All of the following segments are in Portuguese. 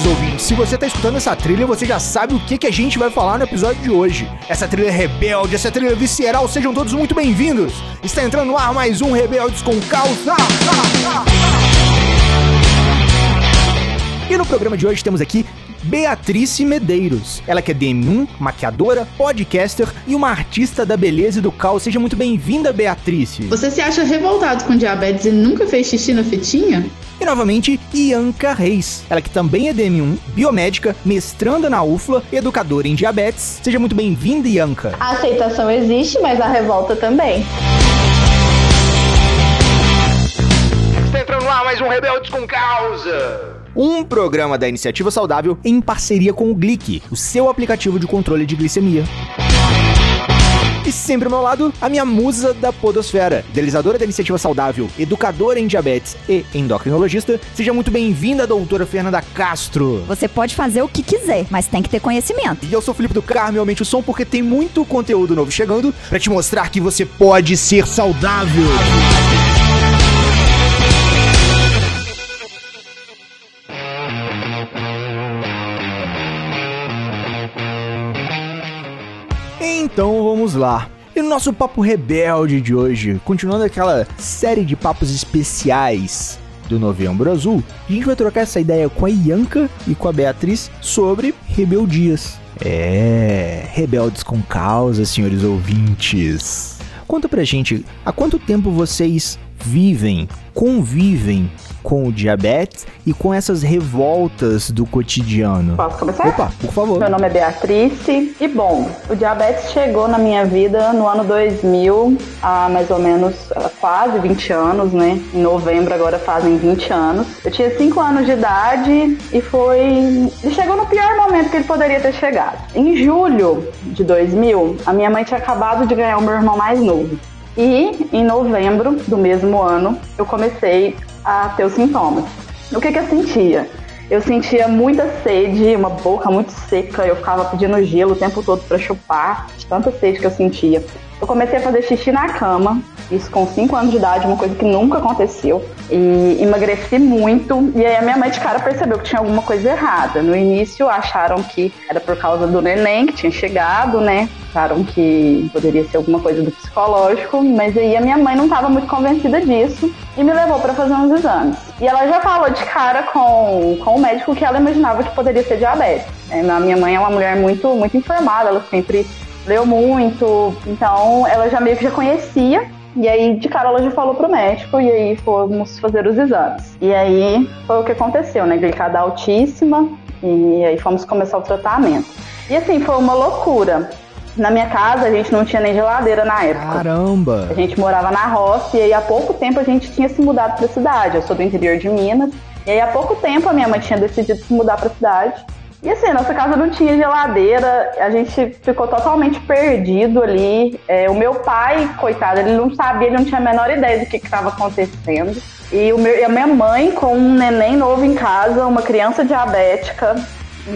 senhores ouvintes, se você tá escutando essa trilha, você já sabe o que, que a gente vai falar no episódio de hoje. Essa trilha rebelde, essa trilha visceral, sejam todos muito bem-vindos. Está entrando no ar mais um Rebeldes com Caos. Ah, ah, ah, e no programa de hoje temos aqui Beatrice Medeiros. Ela que é DM1, maquiadora, podcaster e uma artista da beleza e do caos. Seja muito bem-vinda, Beatrice. Você se acha revoltado com diabetes e nunca fez xixi na fitinha? E novamente, Ianca Reis. Ela que também é DM1, biomédica, mestranda na UFLA, educadora em diabetes. Seja muito bem-vinda, Ianca. A aceitação existe, mas a revolta também. Está entrando lá mais um Rebeldes com Causa um programa da Iniciativa Saudável em parceria com o Glic, o seu aplicativo de controle de glicemia. E sempre ao meu lado, a minha musa da podosfera, idealizadora da iniciativa saudável, educadora em diabetes e endocrinologista. Seja muito bem-vinda, doutora Fernanda Castro. Você pode fazer o que quiser, mas tem que ter conhecimento. E eu sou o Felipe do Carmo, aumente o som, porque tem muito conteúdo novo chegando para te mostrar que você pode ser saudável. Então vamos lá. E no nosso papo rebelde de hoje, continuando aquela série de papos especiais do Novembro Azul, a gente vai trocar essa ideia com a Ianca e com a Beatriz sobre rebeldias. É, rebeldes com causa, senhores ouvintes. Conta pra gente, há quanto tempo vocês vivem, convivem com o diabetes e com essas revoltas do cotidiano? Posso começar? Opa, por favor. Meu nome é Beatrice e bom, o diabetes chegou na minha vida no ano 2000, há mais ou menos quase 20 anos, né? Em novembro agora fazem 20 anos. Eu tinha 5 anos de idade e foi. Ele chegou no pior momento que ele poderia ter chegado. Em julho de 2000, a minha mãe tinha acabado de ganhar o meu irmão mais novo. E em novembro do mesmo ano, eu comecei a ter os sintomas. O que, que eu sentia? Eu sentia muita sede, uma boca muito seca, eu ficava pedindo gelo o tempo todo para chupar, tanta sede que eu sentia. Eu comecei a fazer xixi na cama, isso com 5 anos de idade, uma coisa que nunca aconteceu. E emagreci muito. E aí a minha mãe de cara percebeu que tinha alguma coisa errada. No início acharam que era por causa do neném que tinha chegado, né? Acharam que poderia ser alguma coisa do psicológico, mas aí a minha mãe não estava muito convencida disso e me levou para fazer uns exames. E ela já falou de cara com, com o médico que ela imaginava que poderia ser diabetes. É, a minha mãe é uma mulher muito, muito informada, ela sempre leu muito, então ela já meio que já conhecia. E aí, de cara, ela já falou pro médico e aí fomos fazer os exames. E aí foi o que aconteceu, né? Glicada altíssima e aí fomos começar o tratamento. E assim, foi uma loucura. Na minha casa a gente não tinha nem geladeira na época. Caramba! A gente morava na roça e aí há pouco tempo a gente tinha se mudado para a cidade. Eu sou do interior de Minas. E aí há pouco tempo a minha mãe tinha decidido se mudar para a cidade. E assim, nossa casa não tinha geladeira, a gente ficou totalmente perdido ali. É, o meu pai, coitado, ele não sabia, ele não tinha a menor ideia do que estava acontecendo. E, o meu, e a minha mãe, com um neném novo em casa, uma criança diabética,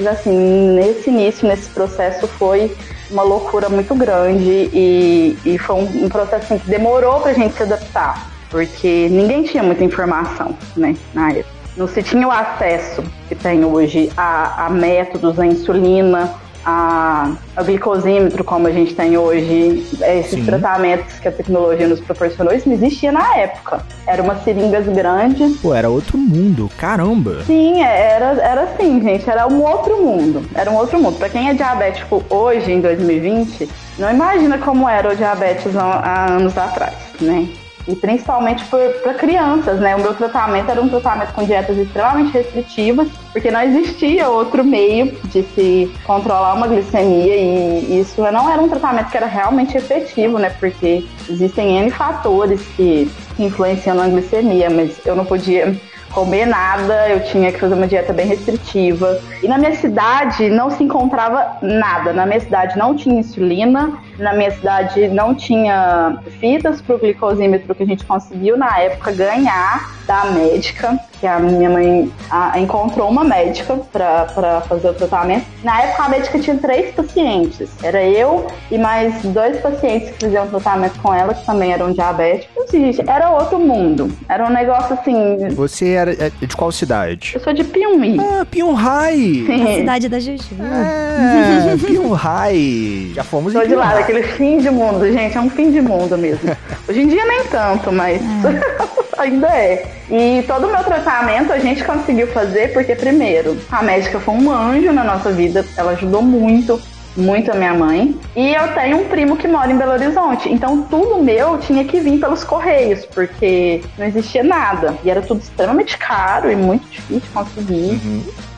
assim, nesse início, nesse processo foi uma loucura muito grande e, e foi um, um processo assim, que demorou pra gente se adaptar, porque ninguém tinha muita informação, né, na época não se tinha o acesso que tem hoje a, a métodos, a insulina, a, a, glicosímetro como a gente tem hoje, esses Sim. tratamentos que a tecnologia nos proporcionou, isso não existia na época. Era umas seringas grandes. Pô, era outro mundo, caramba. Sim, é, era, era assim, gente, era um outro mundo. Era um outro mundo. Para quem é diabético hoje, em 2020, não imagina como era o diabetes há anos atrás, né? E principalmente para crianças, né? O meu tratamento era um tratamento com dietas extremamente restritivas, porque não existia outro meio de se controlar uma glicemia e isso não era um tratamento que era realmente efetivo, né? Porque existem N fatores que influenciam na glicemia, mas eu não podia comer nada, eu tinha que fazer uma dieta bem restritiva. E na minha cidade não se encontrava nada. Na minha cidade não tinha insulina, na minha cidade não tinha fitas para o glicosímetro que a gente conseguiu na época ganhar da médica. Que a minha mãe a, encontrou uma médica para fazer o tratamento. Na época, a médica tinha três pacientes. Era eu e mais dois pacientes que fizeram tratamento com ela, que também eram diabéticos. E, era outro mundo. Era um negócio assim. Você era é, de qual cidade? Eu sou de Piumhi. Ah, Piumhi! A cidade da Juju. É, Piumhi. Já fomos Sou em de lá, daquele fim de mundo, gente. É um fim de mundo mesmo. Hoje em dia nem tanto, mas ainda é. E todo o meu tratamento a gente conseguiu fazer porque, primeiro, a médica foi um anjo na nossa vida. Ela ajudou muito muito a minha mãe. E eu tenho um primo que mora em Belo Horizonte. Então tudo meu tinha que vir pelos correios, porque não existia nada. E era tudo extremamente caro e muito difícil de conseguir.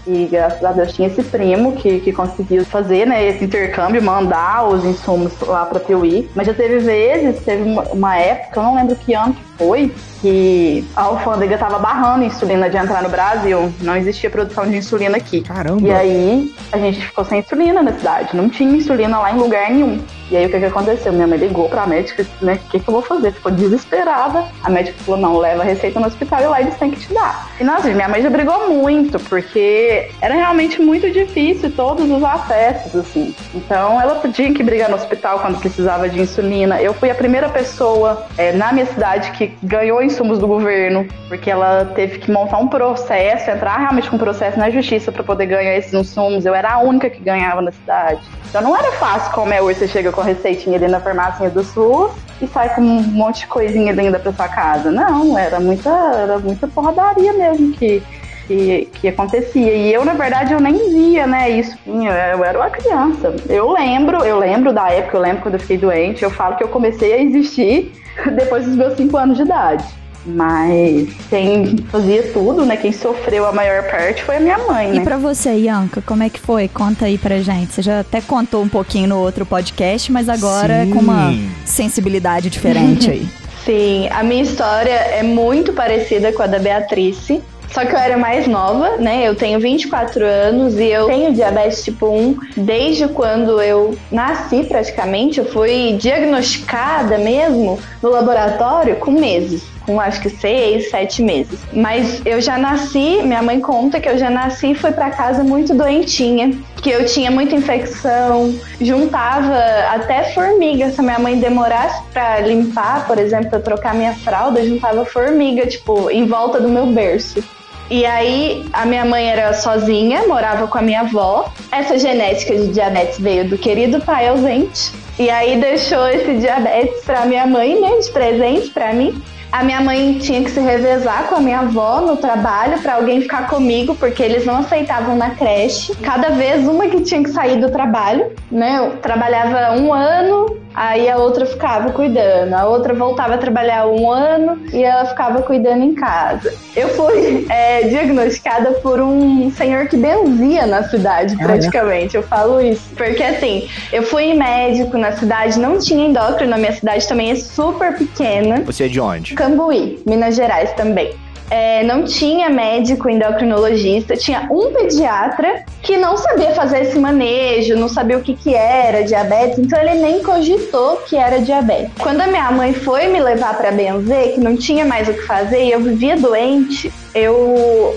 E graças a Deus tinha esse primo que, que conseguiu fazer né, esse intercâmbio, mandar os insumos lá para Piuí. Mas já teve vezes, teve uma, uma época, eu não lembro que ano que foi, que a alfândega estava barrando insulina de entrar no Brasil. Não existia produção de insulina aqui. Caramba. E aí a gente ficou sem insulina na cidade. Não tinha insulina lá em lugar nenhum. E aí o que, que aconteceu? Minha mãe ligou pra médica, né? O que, que eu vou fazer? Ficou desesperada. A médica falou: não, leva a receita no hospital e lá eles têm que te dar. E nossa, minha mãe já brigou muito, porque era realmente muito difícil todos os acessos, assim. Então ela tinha que brigar no hospital quando precisava de insulina. Eu fui a primeira pessoa é, na minha cidade que ganhou insumos do governo, porque ela teve que montar um processo, entrar realmente com um processo na justiça para poder ganhar esses insumos. Eu era a única que ganhava na cidade. Então não era fácil como é hoje, você chega com receitinha ali na farmácia do SUS e sai com um monte de coisinha linda pra sua casa. Não, era muita, era muita porradaria mesmo que, que, que acontecia. E eu, na verdade, eu nem via, né, isso. Eu, eu era uma criança. Eu lembro, eu lembro da época, eu lembro quando eu fiquei doente, eu falo que eu comecei a existir depois dos meus 5 anos de idade. Mas quem fazia tudo, né? Quem sofreu a maior parte foi a minha mãe, E né? pra você, Ianca, como é que foi? Conta aí pra gente. Você já até contou um pouquinho no outro podcast, mas agora Sim. com uma sensibilidade diferente aí. Sim, a minha história é muito parecida com a da Beatrice. Só que eu era mais nova, né? Eu tenho 24 anos e eu tenho diabetes tipo 1 desde quando eu nasci praticamente. Eu fui diagnosticada mesmo no laboratório com meses. Com acho que seis, sete meses. Mas eu já nasci, minha mãe conta que eu já nasci e fui pra casa muito doentinha. Que eu tinha muita infecção, juntava até formiga. Se a minha mãe demorasse pra limpar, por exemplo, pra trocar minha fralda, juntava formiga, tipo, em volta do meu berço. E aí, a minha mãe era sozinha, morava com a minha avó. Essa genética de diabetes veio do querido pai ausente. E aí deixou esse diabetes pra minha mãe, né, de presente pra mim. A minha mãe tinha que se revezar com a minha avó no trabalho para alguém ficar comigo, porque eles não aceitavam na creche. Cada vez uma que tinha que sair do trabalho, né? Eu trabalhava um ano, aí a outra ficava cuidando, a outra voltava a trabalhar um ano e ela ficava cuidando em casa. Eu fui é, diagnosticada por um senhor que benzia na cidade, praticamente. Eu falo isso. Porque assim, eu fui médico na cidade, não tinha endócrino, a minha cidade também é super pequena. Você é de onde? Cambuí, Minas Gerais também. É, não tinha médico endocrinologista, tinha um pediatra que não sabia fazer esse manejo, não sabia o que, que era diabetes, então ele nem cogitou que era diabetes. Quando a minha mãe foi me levar para benzer, que não tinha mais o que fazer e eu vivia doente, eu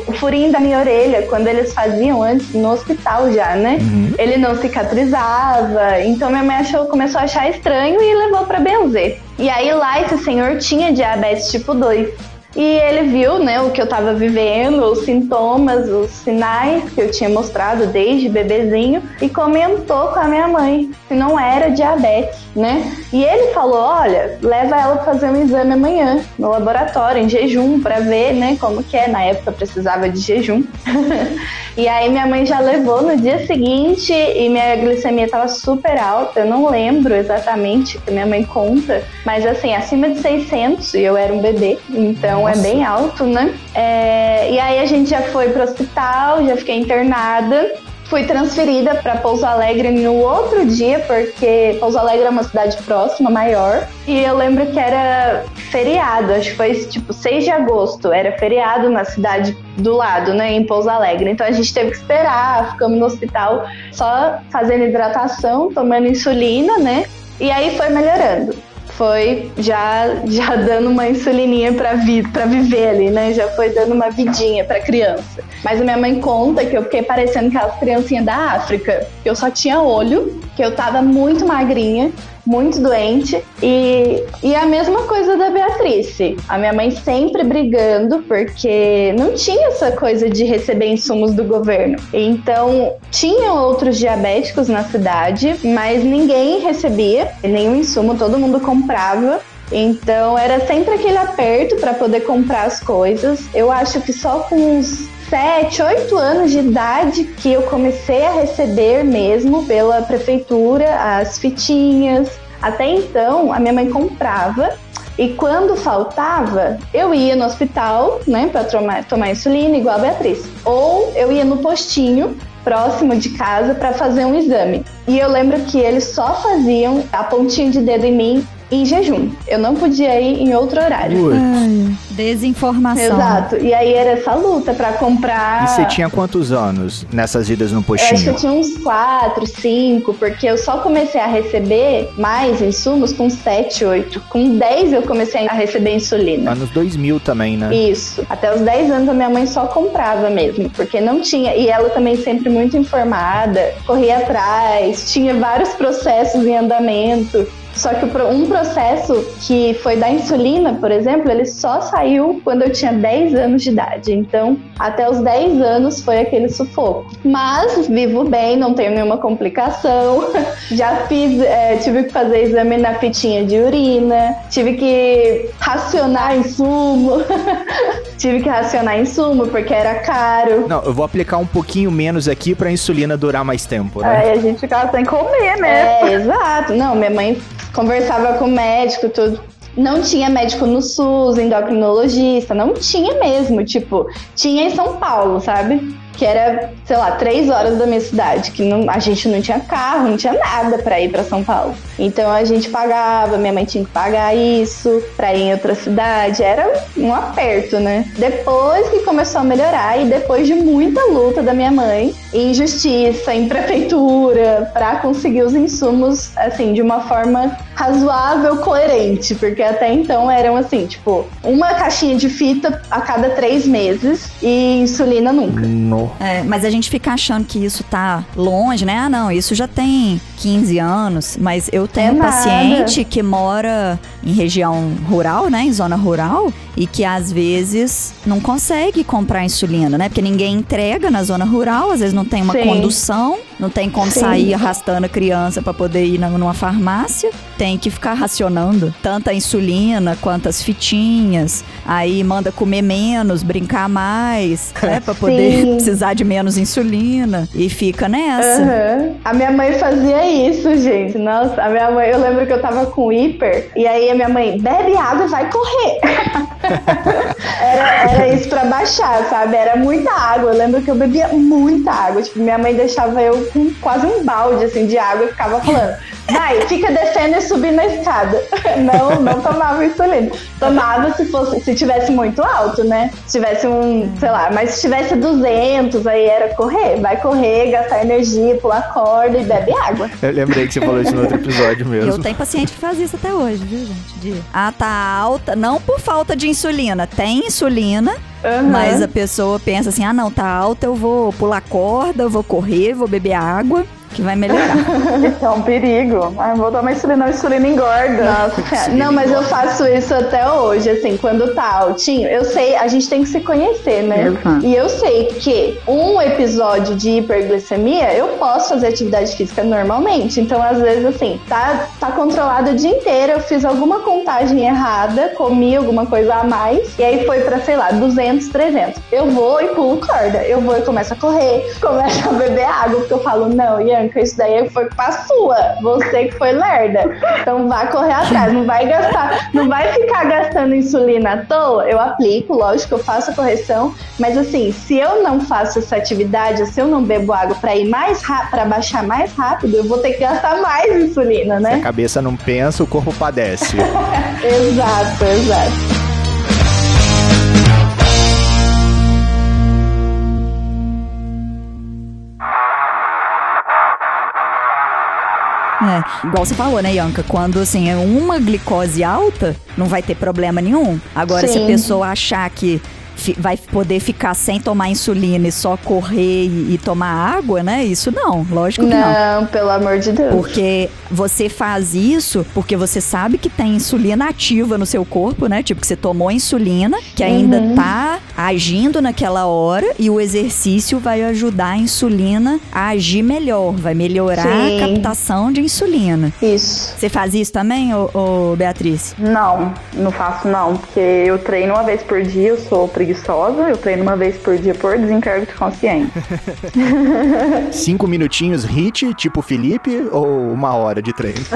o furinho da minha orelha, quando eles faziam antes no hospital já, né? Ele não cicatrizava, então minha mãe achou, começou a achar estranho e levou para benzer. E aí lá esse senhor tinha diabetes tipo 2. E ele viu, né, o que eu tava vivendo, os sintomas, os sinais que eu tinha mostrado desde bebezinho e comentou com a minha mãe se não era diabetes, né? E ele falou: "Olha, leva ela pra fazer um exame amanhã no laboratório em jejum para ver, né, como que é. Na época precisava de jejum. e aí minha mãe já levou no dia seguinte e minha glicemia tava super alta. Eu não lembro exatamente que minha mãe conta, mas assim, acima de 600 e eu era um bebê, então É bem alto, né? É, e aí a gente já foi pro hospital, já fiquei internada. Fui transferida para Pouso Alegre no outro dia, porque Pouso Alegre é uma cidade próxima, maior. E eu lembro que era feriado, acho que foi tipo 6 de agosto, era feriado na cidade do lado, né, em Pouso Alegre. Então a gente teve que esperar, ficamos no hospital só fazendo hidratação, tomando insulina, né? E aí foi melhorando. Foi já, já dando uma insulininha pra, vi, pra viver ali, né? Já foi dando uma vidinha pra criança. Mas a minha mãe conta que eu fiquei parecendo aquelas criancinhas da África. Eu só tinha olho, que eu tava muito magrinha, muito doente. E, e a mesma coisa da Beatrice. A minha mãe sempre brigando, porque não tinha essa coisa de receber insumos do governo. Então, tinham outros diabéticos na cidade, mas ninguém recebia nenhum insumo, todo mundo comprava. Então era sempre aquele aperto para poder comprar as coisas. Eu acho que só com uns 7, 8 anos de idade que eu comecei a receber mesmo pela prefeitura as fitinhas. Até então, a minha mãe comprava e quando faltava, eu ia no hospital, né, para tomar, tomar insulina, igual a Beatriz. Ou eu ia no postinho próximo de casa para fazer um exame. E eu lembro que eles só faziam a pontinha de dedo em mim em jejum. Eu não podia ir em outro horário. Ai, desinformação. Exato. E aí era essa luta para comprar. E você tinha quantos anos nessas idas no Eu acho que postinho? eu tinha uns 4, 5, porque eu só comecei a receber mais insumos com 7, 8. Com 10 eu comecei a receber insulina. Anos 2000 também, né? Isso. Até os 10 anos a minha mãe só comprava mesmo, porque não tinha. E ela também sempre muito informada, corria atrás, tinha vários processos em andamento. Só que um processo que foi da insulina, por exemplo, ele só saiu quando eu tinha 10 anos de idade. Então, até os 10 anos foi aquele sufoco. Mas vivo bem, não tenho nenhuma complicação. Já fiz, é, tive que fazer exame na fitinha de urina, tive que racionar insumo. tive que racionar insumo porque era caro. Não, eu vou aplicar um pouquinho menos aqui pra insulina durar mais tempo, né? Aí a gente ficava sem comer, né? É, exato. Não, minha mãe conversava com o médico, tudo. Não tinha médico no SUS, endocrinologista, não tinha mesmo. Tipo, tinha em São Paulo, sabe? Que era, sei lá, três horas da minha cidade, que não, a gente não tinha carro, não tinha nada pra ir pra São Paulo. Então a gente pagava, minha mãe tinha que pagar isso pra ir em outra cidade. Era um aperto, né? Depois que começou a melhorar e depois de muita luta da minha mãe, em justiça, em prefeitura, pra conseguir os insumos, assim, de uma forma razoável, coerente, porque até então eram assim, tipo, uma caixinha de fita a cada três meses e insulina nunca. É, mas a gente fica achando que isso tá longe, né? Ah, não, isso já tem 15 anos, mas eu tenho É um paciente que mora em região rural, né? Em zona rural, e que às vezes não consegue comprar insulina, né? Porque ninguém entrega na zona rural, às vezes não tem uma Sim. condução, não tem como Sim. sair arrastando a criança para poder ir numa farmácia, tem que ficar racionando tanto a insulina quanto as fitinhas, aí manda comer menos, brincar mais, né? Pra poder Sim. precisar de menos insulina e fica nessa. Aham. A minha mãe fazia isso, gente. Nossa, a minha mãe, eu lembro que eu tava com hiper, e aí minha mãe, bebe água e vai correr. era, era isso pra baixar, sabe? Era muita água. Eu lembro que eu bebia muita água. Tipo, minha mãe deixava eu com quase um balde assim, de água e ficava falando. Vai, fica descendo e subindo a escada. Não, não tomava insulina. Tomava se fosse, se tivesse muito alto, né? Se tivesse um, sei lá, mas se tivesse 200, aí era correr. Vai correr, gastar energia, pular corda e bebe água. Eu lembrei que você falou isso no outro episódio Eu mesmo. tenho paciente que faz isso até hoje, viu, gente? De, ah, tá alta, não por falta de insulina. Tem insulina, Aham. mas a pessoa pensa assim: ah, não, tá alta, eu vou pular corda, eu vou correr, vou beber água, que vai melhorar. Isso é um perigo. Ah, vou tomar insulina, a insulina engorda. Nossa, cara. Não, mas eu faço isso até hoje, assim, quando tá altinho. Eu sei, a gente tem que se conhecer, né? Exato. E eu sei que um episódio de hiperglicemia, eu posso fazer atividade física normalmente. Então, às vezes, assim, tá, tá controlado o dia inteiro, eu fiz alguma contagem errada, comi alguma coisa a mais, e aí foi pra, sei lá, 200, 300. Eu vou e pulo corda. Eu vou e começo a correr, começo a beber água, porque eu falo, não, Ianca, isso daí foi culpa sua. Você que foi lerda. Então vai correr atrás, não vai gastar, não vai ficar gastando insulina à toa. Eu aplico, lógico, eu faço a correção, mas assim, se eu não faço essa atividade, se eu não bebo água pra ir mais rápido, pra baixar mais rápido, eu vou ter que gastar mais insulina, Se a né? cabeça não pensa, o corpo padece. Exato, exato. Né? Igual você falou, né, Yanka? Quando, assim, é uma glicose alta, não vai ter problema nenhum. Agora, se a Sim. pessoa achar que vai poder ficar sem tomar insulina e só correr e, e tomar água, né? Isso não, lógico que não. Não, pelo amor de Deus. Porque você faz isso porque você sabe que tem insulina ativa no seu corpo, né? Tipo, que você tomou insulina, que ainda Uhum. tá agindo naquela hora, e o exercício vai ajudar a insulina a agir melhor, vai melhorar Sim. a captação de insulina. Isso. Você faz isso também, ô, ô, Beatriz? Não, não faço não, porque eu treino uma vez por dia, eu sou preguiçosa, eu treino uma vez por dia por desencargo de consciência. Cinco minutinhos hit, tipo Felipe, ou uma hora de treino?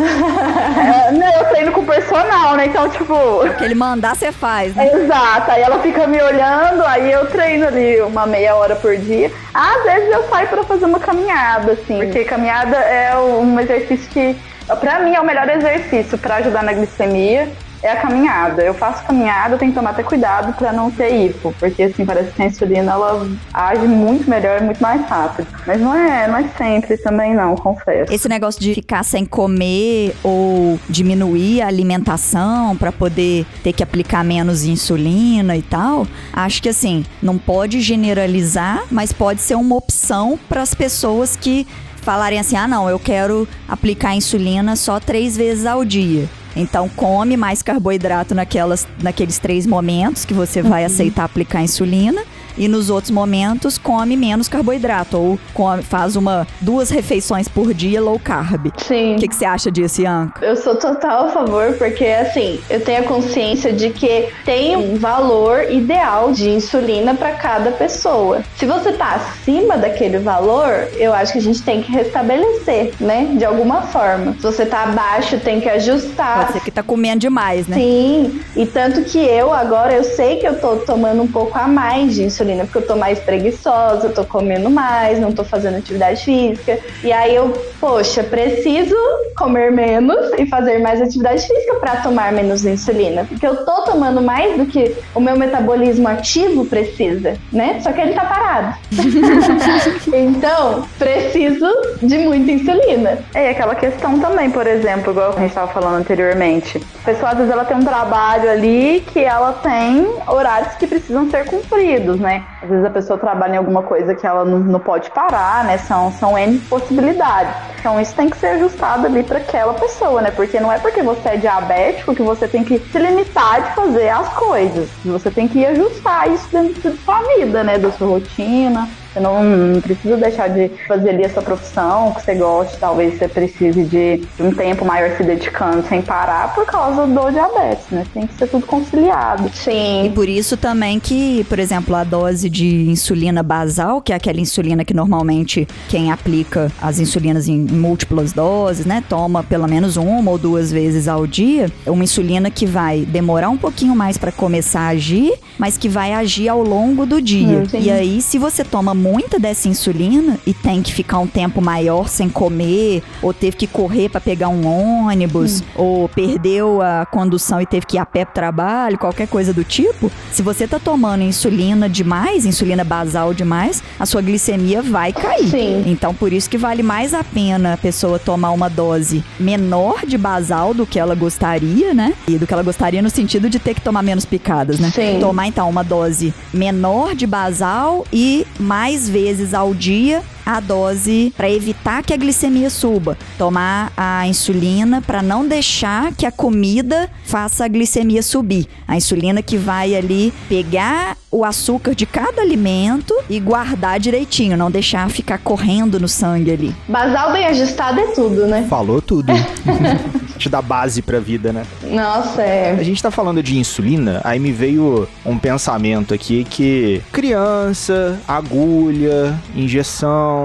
É, não, eu treino com personal, né? Então, tipo, O que ele mandar, você faz, né? Exato, aí ela fica me olhando, aí eu treino ali uma meia hora por dia. Às vezes eu saio pra fazer uma caminhada, assim, porque caminhada é um exercício que, pra mim, é o melhor exercício pra ajudar na glicemia. É a caminhada. Eu faço caminhada, tenho que tomar até cuidado pra não ter hipo, porque assim, parece que a insulina ela age muito melhor e muito mais rápido. Mas não é, não é sempre também não, confesso. Esse negócio de ficar sem comer ou diminuir a alimentação para poder ter que aplicar menos insulina e tal, acho que assim, não pode generalizar, mas pode ser uma opção para as pessoas que falarem assim: ah, não, eu quero aplicar insulina só três vezes ao dia. Então come mais carboidrato naquelas, naqueles três momentos que você vai aceitar aplicar insulina. E nos outros momentos come menos carboidrato. Ou come- faz uma duas refeições por dia low carb. Sim. O que, que você acha disso, Ianco? Eu sou total a favor, porque assim, eu tenho a consciência de que tem um valor ideal de insulina para cada pessoa. Se você tá acima daquele valor, eu acho que a gente tem que restabelecer, né? De alguma forma. Se você tá abaixo, tem que ajustar. Pode ser que tá comendo demais, né? Sim, e tanto que eu agora eu sei que eu tô tomando um pouco a mais de insulina, porque eu tô mais preguiçosa, eu tô comendo mais, não tô fazendo atividade física. E aí eu, poxa, preciso comer menos e fazer mais atividade física pra tomar menos insulina, porque eu tô tomando mais do que o meu metabolismo ativo precisa, né? Só que ele tá parado. então, preciso de muita insulina. É, aquela questão também, por exemplo, igual a gente estava falando anteriormente. A pessoa, às vezes, ela tem um trabalho ali que ela tem horários que precisam ser cumpridos, né? Às vezes a pessoa trabalha em alguma coisa que ela não, não pode parar, né? São, são N possibilidades. Então, isso tem que ser ajustado ali para aquela pessoa, né? Porque não é porque você é diabético que você tem que se limitar de fazer as coisas. Você tem que ajustar isso dentro da sua vida, né? Da sua rotina. Você não, não precisa deixar de fazer ali essa profissão que você goste, talvez você precise de, de um tempo maior se dedicando sem parar por causa do diabetes, né? Tem que ser tudo conciliado. E Sim. por isso também que, por exemplo, a dose de insulina basal, que é aquela insulina que normalmente quem aplica as insulinas em múltiplas doses, né, toma pelo menos uma ou duas vezes ao dia, é uma insulina que vai demorar um pouquinho mais para começar a agir, mas que vai agir ao longo do dia. Hum, sim. e aí, se você toma muita dessa insulina e tem que ficar um tempo maior sem comer, ou teve que correr para pegar um ônibus, ou perdeu a condução e teve que ir a pé pro trabalho, qualquer coisa do tipo, se você tá tomando insulina demais, insulina basal demais, a sua glicemia vai cair. Sim. Então, por isso que vale mais a pena a pessoa tomar uma dose menor de basal do que ela gostaria, né? E do que ela gostaria no sentido de ter que tomar menos picadas, né? Sim. Tomar, então, uma dose menor de basal e mais vezes ao dia a dose para evitar que a glicemia suba. Tomar a insulina para não deixar que a comida faça a glicemia subir. A insulina que vai ali pegar o açúcar de cada alimento e guardar direitinho, não deixar ficar correndo no sangue ali. Basal bem ajustado é tudo, né? Falou tudo. Te dá base pra vida, né? Nossa, A é. gente tá falando de insulina, aí me veio um pensamento aqui que criança, agulha, injeção,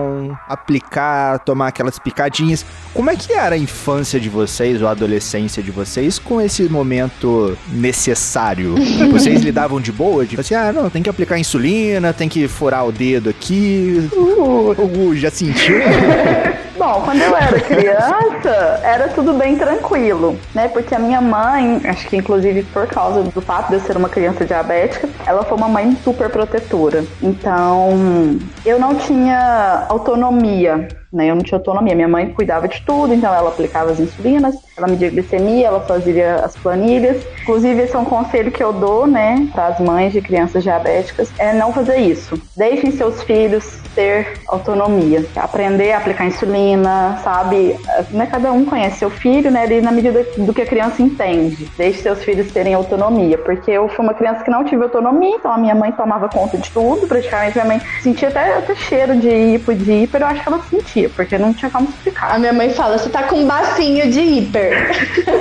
aplicar, tomar aquelas picadinhas. Como é que era a infância de vocês ou a adolescência de vocês com esse momento necessário? Vocês lidavam de boa? Tipo assim, ah, não, tem que aplicar insulina, tem que furar o dedo aqui. Uh, Uh, já sentiu? Bom, quando eu era criança, era tudo bem tranquilo, né? Porque a minha mãe, acho que inclusive por causa do fato de eu ser uma criança diabética, ela foi uma mãe super protetora. Então, eu não tinha autonomia né? Eu não tinha autonomia. Minha mãe cuidava de tudo, então ela aplicava as insulinas, ela media a glicemia, ela fazia as planilhas. Inclusive, esse é um conselho que eu dou, né, para as mães de crianças diabéticas, é não fazer isso. Deixem seus filhos ter autonomia, aprender a aplicar insulina, sabe? Né, cada um conhece seu filho, né, ali na medida do que a criança entende. Deixe seus filhos terem autonomia, porque eu fui uma criança que não tive autonomia, então a minha mãe tomava conta de tudo, praticamente minha mãe sentia até, até cheiro de hipo, de hiper, eu acho que ela sentia, porque não tinha como explicar. A minha mãe fala, você tá com um bafinho de hiper.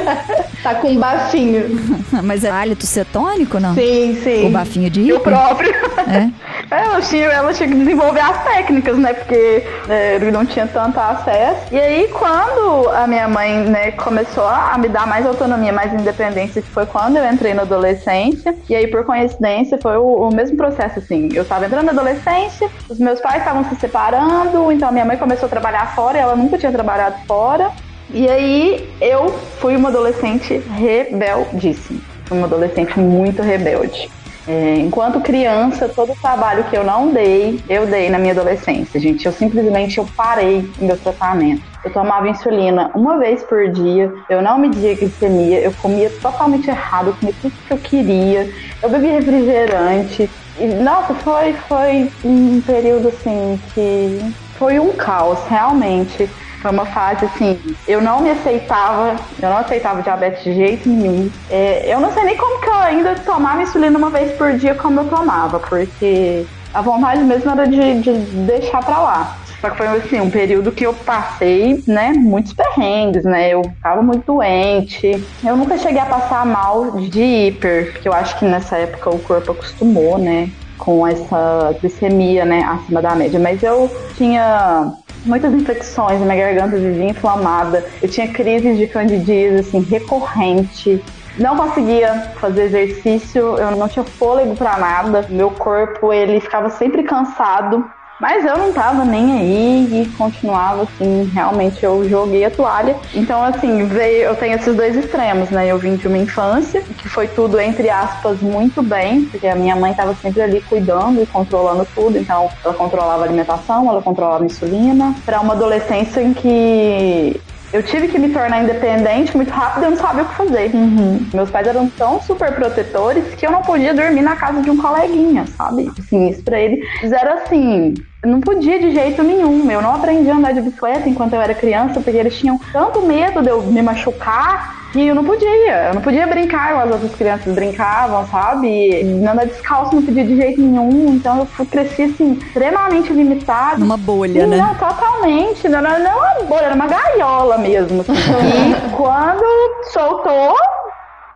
tá com um bafinho. Mas é hálito cetônico, não? Sim, sim. O bafinho de hiper? Eu próprio. É. Ela tinha, ela tinha que desenvolver as técnicas, né? Porque é, ele não tinha tanto acesso. E aí, quando a minha mãe, né, começou a me dar mais autonomia, mais independência, que foi quando eu entrei na adolescência. E aí, por coincidência, foi o, o mesmo processo, assim. Eu tava entrando na adolescência, os meus pais estavam se separando, então a minha mãe começou a trabalhar fora, ela nunca tinha trabalhado fora. E aí, eu fui uma adolescente rebeldíssima. Uma adolescente muito rebelde. É, enquanto criança, todo o trabalho que eu não dei, eu dei na minha adolescência, gente. Eu simplesmente eu parei em meu tratamento. Eu tomava insulina uma vez por dia, eu não media glicemia, eu comia totalmente errado, eu comia tudo que eu queria, eu bebia refrigerante. E, nossa, foi, foi um período assim que foi um caos, realmente. Foi uma fase assim, eu não me aceitava, eu não aceitava diabetes de jeito nenhum. É, eu não sei nem como que eu ainda tomava insulina uma vez por dia como eu tomava, porque a vontade mesmo era de, de deixar pra lá. Só que foi assim, um período que eu passei, né, muitos perrengues, né? Eu ficava muito doente. Eu nunca cheguei a passar mal de hiper, porque eu acho que nessa época o corpo acostumou, né? Com essa glicemia, né, acima da média. Mas eu tinha muitas infecções, minha garganta vivia inflamada, eu tinha crises de candidíase assim recorrente. Não conseguia fazer exercício, eu não tinha fôlego para nada. Meu corpo ele ficava sempre cansado. Mas eu não tava nem aí e continuava assim, realmente eu joguei a toalha. Então, assim, veio, eu tenho esses dois extremos, né? Eu vim de uma infância, que foi tudo, entre aspas, muito bem, porque a minha mãe tava sempre ali cuidando e controlando tudo. Então, ela controlava a alimentação, ela controlava a insulina. Para uma adolescência em que eu tive que me tornar independente muito rápido e eu não sabia o que fazer. Uhum. Meus pais eram tão super protetores que eu não podia dormir na casa de um coleguinha, sabe? Assim, isso pra ele. Fizeram assim. Não podia de jeito nenhum. Eu não aprendi a andar de bicicleta enquanto eu era criança, porque eles tinham tanto medo de eu me machucar que eu não podia. Eu não podia brincar as outras crianças brincavam, sabe? Andar descalço não podia de jeito nenhum. Então eu fui, cresci assim, extremamente limitada. Numa bolha, né? Não, totalmente. Não era não uma bolha, era uma gaiola mesmo. assim. e quando soltou,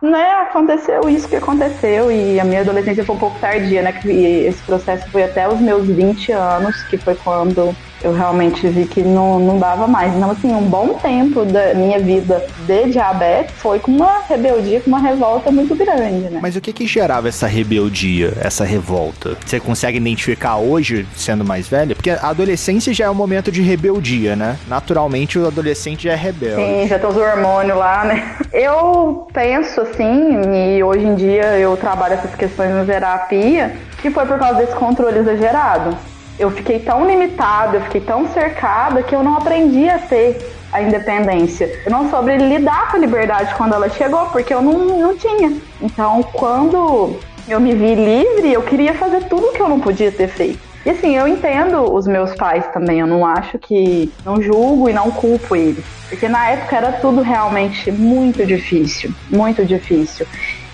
né, aconteceu isso que aconteceu. E a minha adolescência foi um pouco tardia, né? Que esse processo foi até os meus 20 anos, que foi quando eu realmente vi que não, não dava mais. Então, assim, um bom tempo da minha vida de diabetes foi com uma rebeldia, com uma revolta muito grande, né? Mas o que que gerava essa rebeldia, essa revolta? Você consegue identificar hoje, sendo mais velha? Porque a adolescência já é um momento de rebeldia, né? Naturalmente o adolescente já é rebelde. Sim, já tem os hormônios lá, né? Eu penso assim, e hoje em dia eu trabalho essas questões na terapia, que foi por causa desse controle exagerado. Eu fiquei tão limitada, eu fiquei tão cercada que eu não aprendi a ter a independência. Eu não soube lidar com a liberdade quando ela chegou, porque eu não, não tinha. Então, quando eu me vi livre, eu queria fazer tudo que eu não podia ter feito. E assim, eu entendo os meus pais também, eu não acho que. Não julgo e não culpo eles. Porque na época era tudo realmente muito difícil. Muito difícil.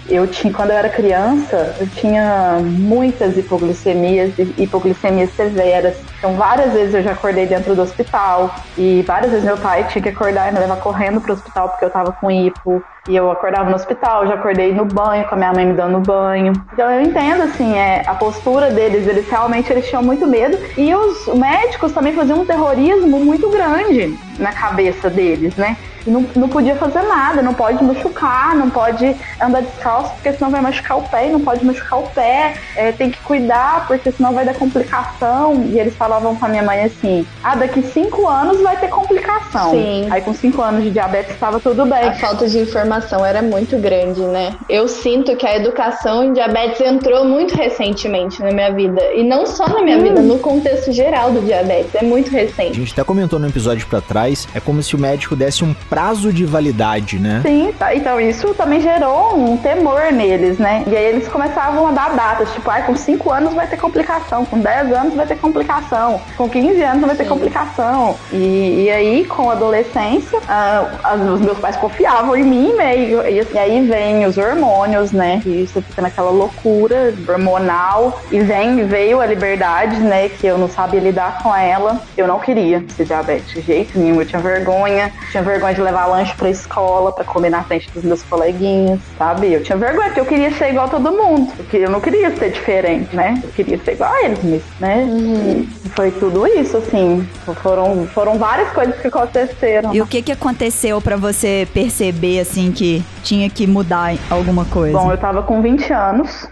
Eu tinha, quando eu era criança, eu tinha muitas hipoglicemias, hipoglicemias severas. Então, várias vezes eu já acordei dentro do hospital e várias vezes meu pai tinha que acordar e me levar correndo pro hospital porque eu tava com hipo. E eu acordava no hospital, já acordei no banho, com a minha mãe me dando banho. Então eu entendo, assim, é, a postura deles, eles realmente eles tinham muito medo. E os médicos também faziam um terrorismo muito grande na cabeça deles, né? Não, não podia fazer nada, não pode machucar, não pode andar descalço, porque senão vai machucar o pé, e não pode machucar o pé, é, tem que cuidar, porque senão vai dar complicação. E eles falavam com a minha mãe assim: ah, daqui cinco anos vai ter complicação. Sim. Aí com cinco anos de diabetes estava tudo bem. A falta de informação era muito grande, né? Eu sinto que a educação em diabetes entrou muito recentemente na minha vida. E não só na minha hum. vida, no contexto geral do diabetes. É muito recente. A gente até comentou no episódio para trás, é como se o médico desse um prazo de validade, né? Sim, tá. então isso também gerou um temor neles, né? E aí eles começavam a dar datas, tipo, ah, com 5 anos vai ter complicação, com 10 anos vai ter complicação, com 15 anos vai ter Sim. complicação. E, e, aí, com a adolescência, ah, os meus pais confiavam em mim, né? E, e, aí vem os hormônios, né? E você fica naquela loucura hormonal. E vem, veio a liberdade, né? Que eu não sabia lidar com ela. Eu não queria ser diabético de jeito nenhum. Eu tinha vergonha. Tinha vergonha de levar lanche pra escola, pra comer na frente dos meus coleguinhas, sabe? Eu tinha vergonha, porque eu queria ser igual a todo mundo. Porque eu não queria ser diferente, né? Eu queria ser igual a eles, né? Uhum. foi tudo isso, assim. Foram, foram várias coisas que aconteceram. E o que que aconteceu para você perceber, assim, que tinha que mudar alguma coisa? Bom, eu tava com 20 anos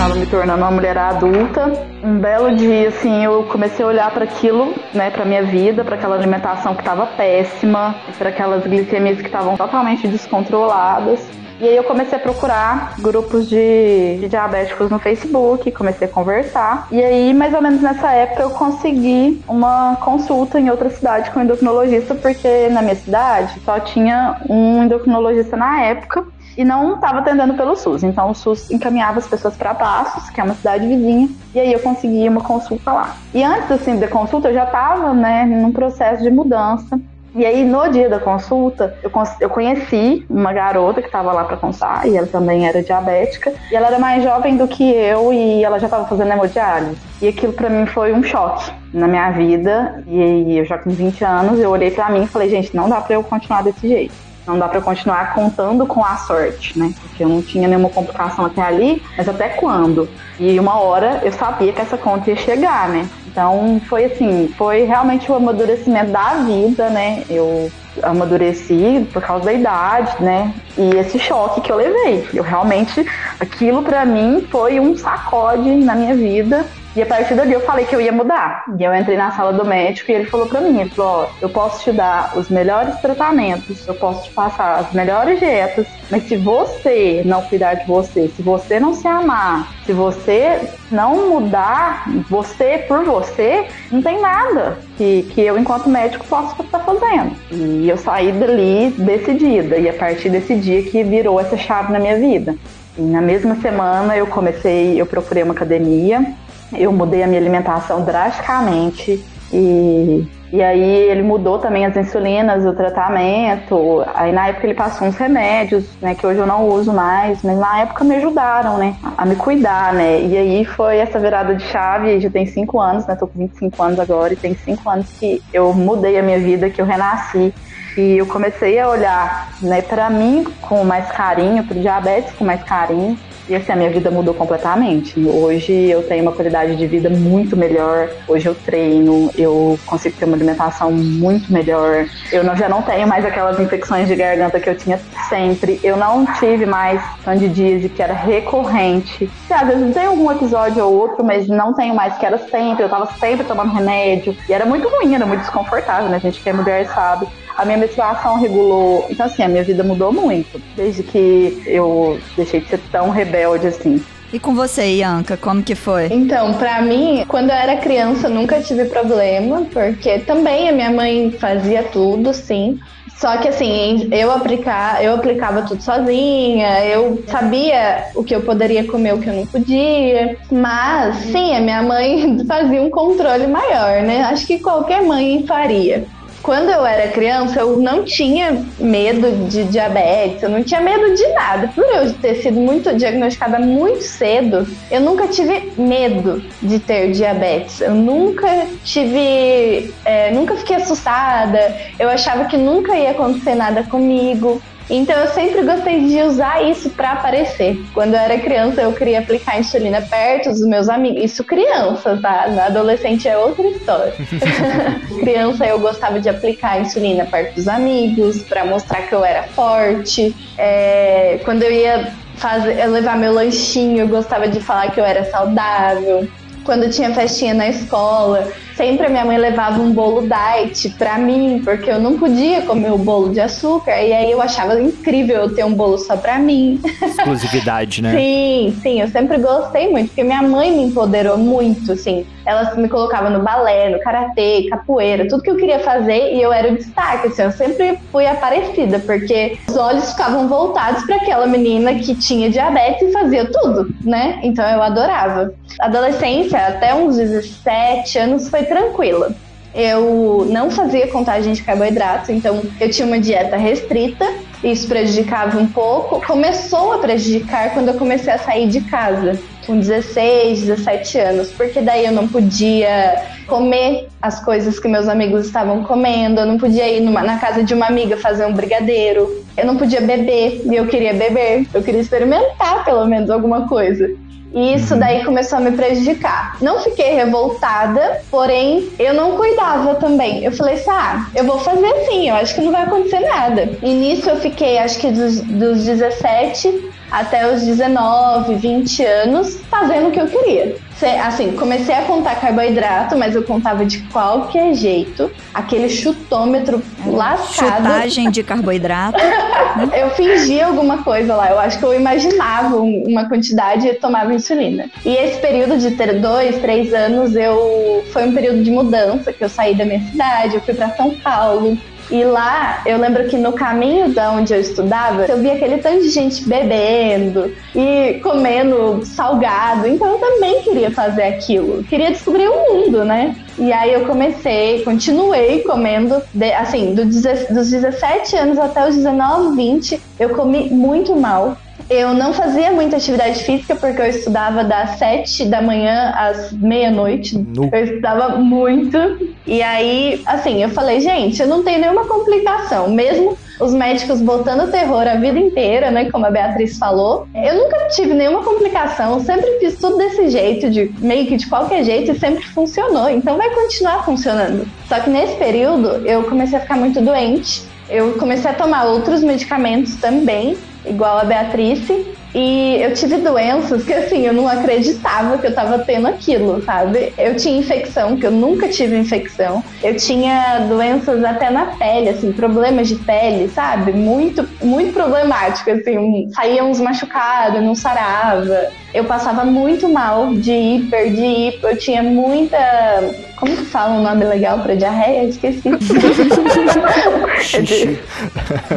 estava me tornando uma mulher adulta. Um belo dia, assim, eu comecei a olhar para aquilo, né, para minha vida, para aquela alimentação que estava péssima, para aquelas glicemias que estavam totalmente descontroladas. E aí eu comecei a procurar grupos de, de, diabéticos no Facebook, comecei a conversar. E aí, mais ou menos nessa época, eu consegui uma consulta em outra cidade com um endocrinologista, porque na minha cidade só tinha um endocrinologista na época e não estava atendendo pelo SUS. Então o SUS encaminhava as pessoas para Passos, que é uma cidade vizinha, e aí eu consegui uma consulta lá. E antes assim da consulta eu já estava, né, num processo de mudança. E aí, no dia da consulta, eu, eu conheci uma garota que estava lá para consultar, e ela também era diabética, e ela era mais jovem do que eu, e ela já estava fazendo hemodiálise. E aquilo para mim foi um choque na minha vida, e eu já com 20 anos, eu olhei para mim e falei, gente, não dá para eu continuar desse jeito. Não dá para continuar contando com a sorte, né? Porque eu não tinha nenhuma complicação até ali, mas até quando? E uma hora eu sabia que essa conta ia chegar, né? Então foi assim, foi realmente o amadurecimento da vida, né? Eu amadureci por causa da idade, né? E esse choque que eu levei. Eu realmente, aquilo para mim foi um sacode na minha vida e a partir dali eu falei que eu ia mudar. E eu entrei na sala do médico e ele falou para mim, ele falou, ó, eu posso te dar os melhores tratamentos, eu posso te passar as melhores dietas, mas se você não cuidar de você, se você não se amar, se você não mudar você por você, não tem nada que, que eu, enquanto médico, possa estar fazendo. E eu saí dali decidida. E a partir desse dia que virou essa chave na minha vida. E na mesma semana eu comecei, eu procurei uma academia, eu mudei a minha alimentação drasticamente e, e aí ele mudou também as insulinas, o tratamento. Aí na época ele passou uns remédios, né, que hoje eu não uso mais, mas na época me ajudaram, né, a me cuidar, né. E aí foi essa virada de chave, já tem cinco anos, né, tô com 25 anos agora e tem cinco anos que eu mudei a minha vida, que eu renasci. E eu comecei a olhar, né, para mim com mais carinho, pro diabetes com mais carinho. E assim, a minha vida mudou completamente. Hoje eu tenho uma qualidade de vida muito melhor. Hoje eu treino, eu consigo ter uma alimentação muito melhor. Eu não, já não tenho mais aquelas infecções de garganta que eu tinha sempre. Eu não tive mais candidíase, que era recorrente. E, às vezes tem algum episódio ou outro, mas não tenho mais, que era sempre. Eu tava sempre tomando remédio. E era muito ruim, era muito desconfortável, né? A gente que é mulher sabe a minha menstruação regulou. Então, assim, a minha vida mudou muito. Desde que eu deixei de ser tão rebelde assim. E com você, Ianca, como que foi? Então, para mim, quando eu era criança, nunca tive problema, porque também a minha mãe fazia tudo, sim. Só que assim, eu aplicar, eu aplicava tudo sozinha, eu sabia o que eu poderia comer, o que eu não podia. Mas sim, a minha mãe fazia um controle maior, né? Acho que qualquer mãe faria. Quando eu era criança, eu não tinha medo de diabetes, eu não tinha medo de nada. Por eu ter sido muito diagnosticada muito cedo, eu nunca tive medo de ter diabetes. Eu nunca tive. É, nunca fiquei assustada, eu achava que nunca ia acontecer nada comigo. Então eu sempre gostei de usar isso para aparecer. Quando eu era criança, eu queria aplicar insulina perto dos meus amigos. Isso criança, tá? Na adolescente é outra história. criança eu gostava de aplicar insulina perto dos amigos para mostrar que eu era forte. É, quando eu ia fazer, levar meu lanchinho, eu gostava de falar que eu era saudável. Quando tinha festinha na escola, sempre a minha mãe levava um bolo diet pra mim, porque eu não podia comer o bolo de açúcar. E aí eu achava incrível eu ter um bolo só pra mim. Exclusividade, né? sim, sim, eu sempre gostei muito, porque minha mãe me empoderou muito, assim. Ela me colocava no balé, no karatê, capoeira, tudo que eu queria fazer e eu era o destaque, assim. Eu sempre fui aparecida, porque os olhos ficavam voltados para aquela menina que tinha diabetes e fazia tudo, né? Então eu adorava. Adolescência, até uns 17 anos, foi tranquila. Eu não fazia contagem de carboidrato, então eu tinha uma dieta restrita, isso prejudicava um pouco. Começou a prejudicar quando eu comecei a sair de casa, com 16, 17 anos, porque daí eu não podia comer as coisas que meus amigos estavam comendo, eu não podia ir numa, na casa de uma amiga fazer um brigadeiro, eu não podia beber e eu queria beber, eu queria experimentar pelo menos alguma coisa. E isso daí começou a me prejudicar. Não fiquei revoltada, porém eu não cuidava também. Eu falei assim: ah, eu vou fazer assim, eu acho que não vai acontecer nada. E nisso eu fiquei, acho que dos, dos 17 até os 19, 20 anos, fazendo o que eu queria. Assim, comecei a contar carboidrato, mas eu contava de qualquer jeito. Aquele chutômetro lascado. Chutagem de carboidrato. eu fingia alguma coisa lá. Eu acho que eu imaginava uma quantidade e tomava insulina. E esse período de ter dois, três anos, eu foi um período de mudança, que eu saí da minha cidade, eu fui para São Paulo. E lá, eu lembro que no caminho da onde eu estudava, eu via aquele tanto de gente bebendo e comendo salgado. Então eu também queria fazer aquilo. Queria descobrir o mundo, né? E aí eu comecei, continuei comendo, de, assim, do, dos 17 anos até os 19, 20, eu comi muito mal. Eu não fazia muita atividade física porque eu estudava das sete da manhã às meia-noite. Eu estudava muito. E aí, assim, eu falei, gente, eu não tenho nenhuma complicação. Mesmo os médicos botando terror a vida inteira, né? Como a Beatriz falou. Eu nunca tive nenhuma complicação, sempre fiz tudo desse jeito, de meio que de qualquer jeito, e sempre funcionou. Então vai continuar funcionando. Só que nesse período eu comecei a ficar muito doente. Eu comecei a tomar outros medicamentos também igual a Beatrice. E eu tive doenças que, assim, eu não acreditava que eu tava tendo aquilo, sabe? Eu tinha infecção, que eu nunca tive infecção. Eu tinha doenças até na pele, assim, problemas de pele, sabe? Muito, muito problemático, assim. Saía uns machucados, não sarava. Eu passava muito mal de hiper, de hiper. Eu tinha muita como que fala um nome legal pra diarreia? Esqueci.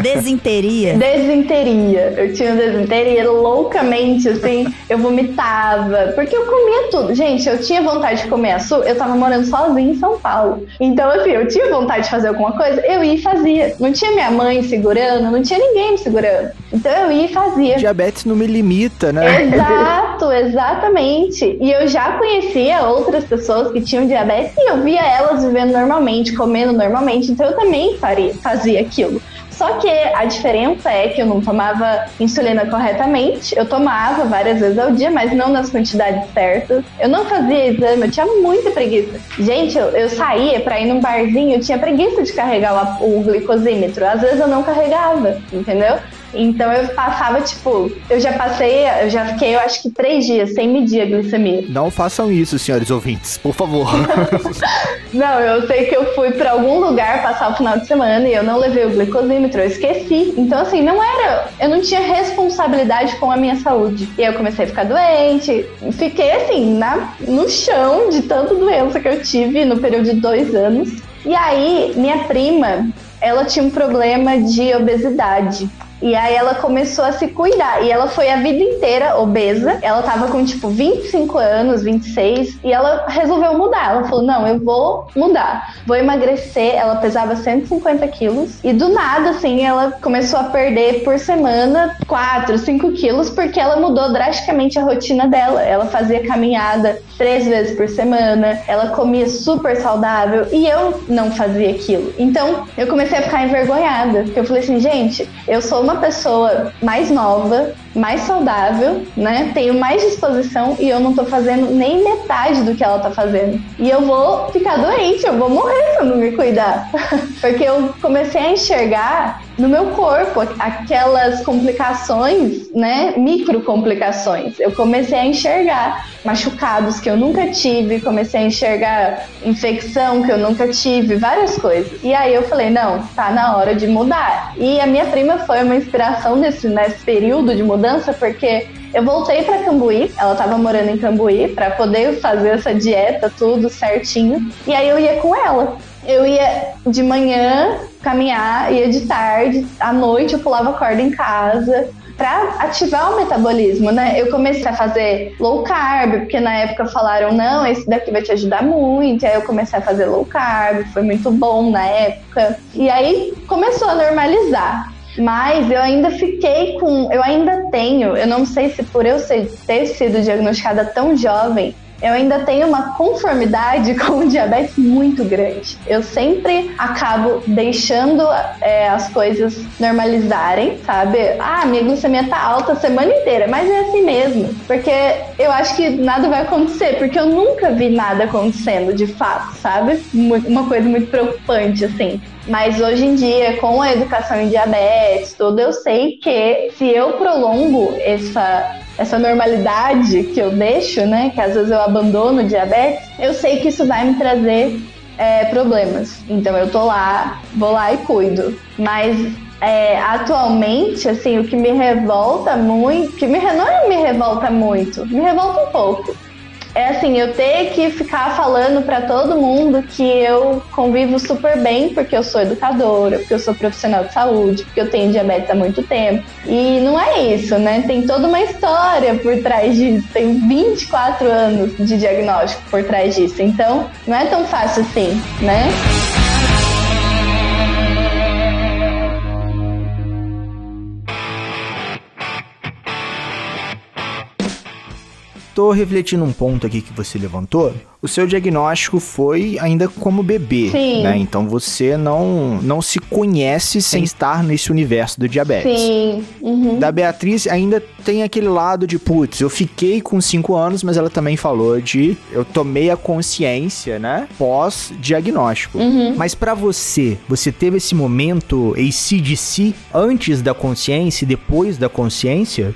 desinteria. Desinteria. Eu tinha desinteria loucamente, assim. Eu vomitava. Porque eu comia tudo. Gente, eu tinha vontade de comer açúcar. Eu tava morando sozinha em São Paulo. Então, assim, eu tinha vontade de fazer alguma coisa, eu ia e fazia. Não tinha minha mãe segurando, não tinha ninguém me segurando. Então eu ia e fazia. Diabetes não me limita, né? Exato, exatamente. E eu já conhecia outras pessoas que tinham diabetes e eu via elas vivendo normalmente, comendo normalmente, então eu também faria, fazia aquilo. Só que a diferença é que eu não tomava insulina corretamente. Eu tomava várias vezes ao dia, mas não nas quantidades certas. Eu não fazia exame, eu tinha muita preguiça. Gente, eu, eu saía pra ir num barzinho, eu tinha preguiça de carregar o, o glicosímetro. Às vezes eu não carregava, entendeu? Então eu passava, tipo, eu já passei, eu já fiquei, eu acho que três dias sem medir a glicemia. Não façam isso, senhores ouvintes, por favor. não, eu sei que eu fui para algum lugar passar o final de semana e eu não levei o glicosímetro, eu esqueci. Então, assim, não era. Eu não tinha responsabilidade com a minha saúde. E aí eu comecei a ficar doente, fiquei assim, na, no chão de tanta doença que eu tive no período de dois anos. E aí, minha prima, ela tinha um problema de obesidade. E aí ela começou a se cuidar. E ela foi a vida inteira obesa. Ela tava com tipo 25 anos, 26. E ela resolveu mudar. Ela falou: Não, eu vou mudar. Vou emagrecer. Ela pesava 150 quilos. E do nada, assim, ela começou a perder por semana 4, 5 quilos. Porque ela mudou drasticamente a rotina dela. Ela fazia caminhada três vezes por semana. Ela comia super saudável. E eu não fazia aquilo. Então eu comecei a ficar envergonhada. Porque eu falei assim: Gente, eu sou uma uma pessoa mais nova, mais saudável, né? Tenho mais disposição e eu não tô fazendo nem metade do que ela tá fazendo. E eu vou ficar doente, eu vou morrer se eu não me cuidar. Porque eu comecei a enxergar no meu corpo aquelas complicações, né? Micro complicações. Eu comecei a enxergar machucados que eu nunca tive, comecei a enxergar infecção que eu nunca tive, várias coisas. E aí eu falei, não, tá na hora de mudar. E a minha prima foi uma inspiração nesse, nesse período de mudança, porque eu voltei para Cambuí, ela estava morando em Cambuí, para poder fazer essa dieta, tudo certinho. E aí eu ia com ela. Eu ia de manhã caminhar, ia de tarde, à noite eu pulava corda em casa para ativar o metabolismo, né? Eu comecei a fazer low carb, porque na época falaram, não, esse daqui vai te ajudar muito. Aí eu comecei a fazer low carb, foi muito bom na época. E aí começou a normalizar. Mas eu ainda fiquei com. Eu ainda tenho, eu não sei se por eu ter sido diagnosticada tão jovem, eu ainda tenho uma conformidade com o diabetes muito grande. Eu sempre acabo deixando é, as coisas normalizarem, sabe? Ah, minha glicemia tá alta a semana inteira, mas é assim mesmo. Porque eu acho que nada vai acontecer, porque eu nunca vi nada acontecendo de fato, sabe? Uma coisa muito preocupante, assim. Mas hoje em dia, com a educação em diabetes, tudo, eu sei que se eu prolongo essa essa normalidade que eu deixo, né? Que às vezes eu abandono o diabetes, eu sei que isso vai me trazer é, problemas. Então eu tô lá, vou lá e cuido. Mas é, atualmente, assim, o que me revolta muito, que me, não é me revolta muito, me revolta um pouco é assim, eu ter que ficar falando para todo mundo que eu convivo super bem porque eu sou educadora, porque eu sou profissional de saúde, porque eu tenho diabetes há muito tempo. E não é isso, né? Tem toda uma história por trás disso. Tem 24 anos de diagnóstico por trás disso. Então, não é tão fácil assim, né? Tô refletindo um ponto aqui que você levantou. O seu diagnóstico foi ainda como bebê, Sim. né? Então você não, não se conhece sem estar nesse universo do diabetes. Sim. Uhum. Da Beatriz ainda tem aquele lado de, putz, eu fiquei com 5 anos, mas ela também falou de eu tomei a consciência, né? Pós-diagnóstico. Uhum. Mas para você, você teve esse momento ACDC antes da consciência e depois da consciência?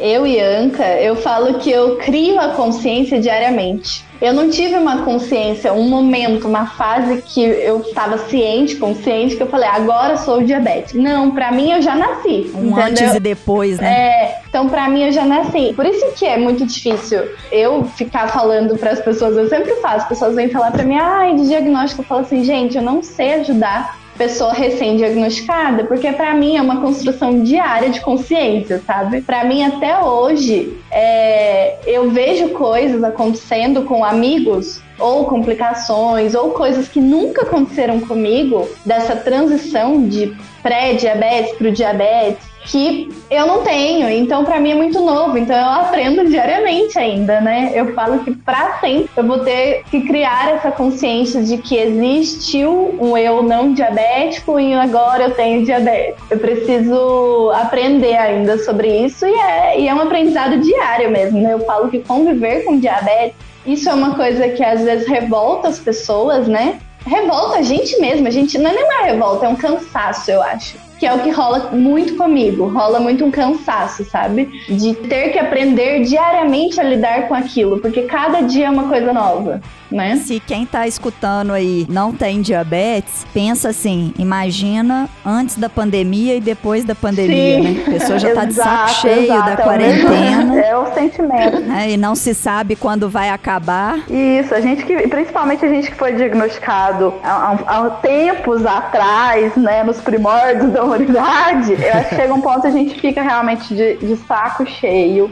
Eu e Anca, eu falo que eu crio a consciência diariamente. Eu não tive uma consciência, um momento, uma fase que eu estava ciente, consciente, que eu falei, agora sou diabético. Não, para mim eu já nasci. Um entendeu? antes e depois, né? É, então para mim eu já nasci. Por isso que é muito difícil eu ficar falando para as pessoas. Eu sempre faço, as pessoas vêm falar para mim, ai, de diagnóstico, eu falo assim, gente, eu não sei ajudar pessoa recém-diagnosticada, porque para mim é uma construção diária de consciência, sabe? Para mim até hoje é, eu vejo coisas acontecendo com amigos ou complicações ou coisas que nunca aconteceram comigo dessa transição de pré-diabetes para o diabetes que eu não tenho, então para mim é muito novo, então eu aprendo diariamente ainda, né? Eu falo que para sempre eu vou ter que criar essa consciência de que existiu um eu não diabético e agora eu tenho diabetes. Eu preciso aprender ainda sobre isso e é, e é um aprendizado diário mesmo, né? Eu falo que conviver com diabetes, isso é uma coisa que às vezes revolta as pessoas, né? Revolta a gente mesmo, a gente não é nem uma revolta, é um cansaço, eu acho que é o que rola muito comigo. Rola muito um cansaço, sabe? De ter que aprender diariamente a lidar com aquilo, porque cada dia é uma coisa nova né? Se quem tá escutando aí não tem diabetes, pensa assim, imagina antes da pandemia e depois da pandemia, Sim. né? A pessoa já tá de saco cheio exato, da é quarentena. É o sentimento. Né? E não se sabe quando vai acabar. Isso, a gente que, principalmente a gente que foi diagnosticado há, há tempos atrás, né, nos primórdios da humanidade, eu acho que chega um ponto a gente fica realmente de, de saco cheio.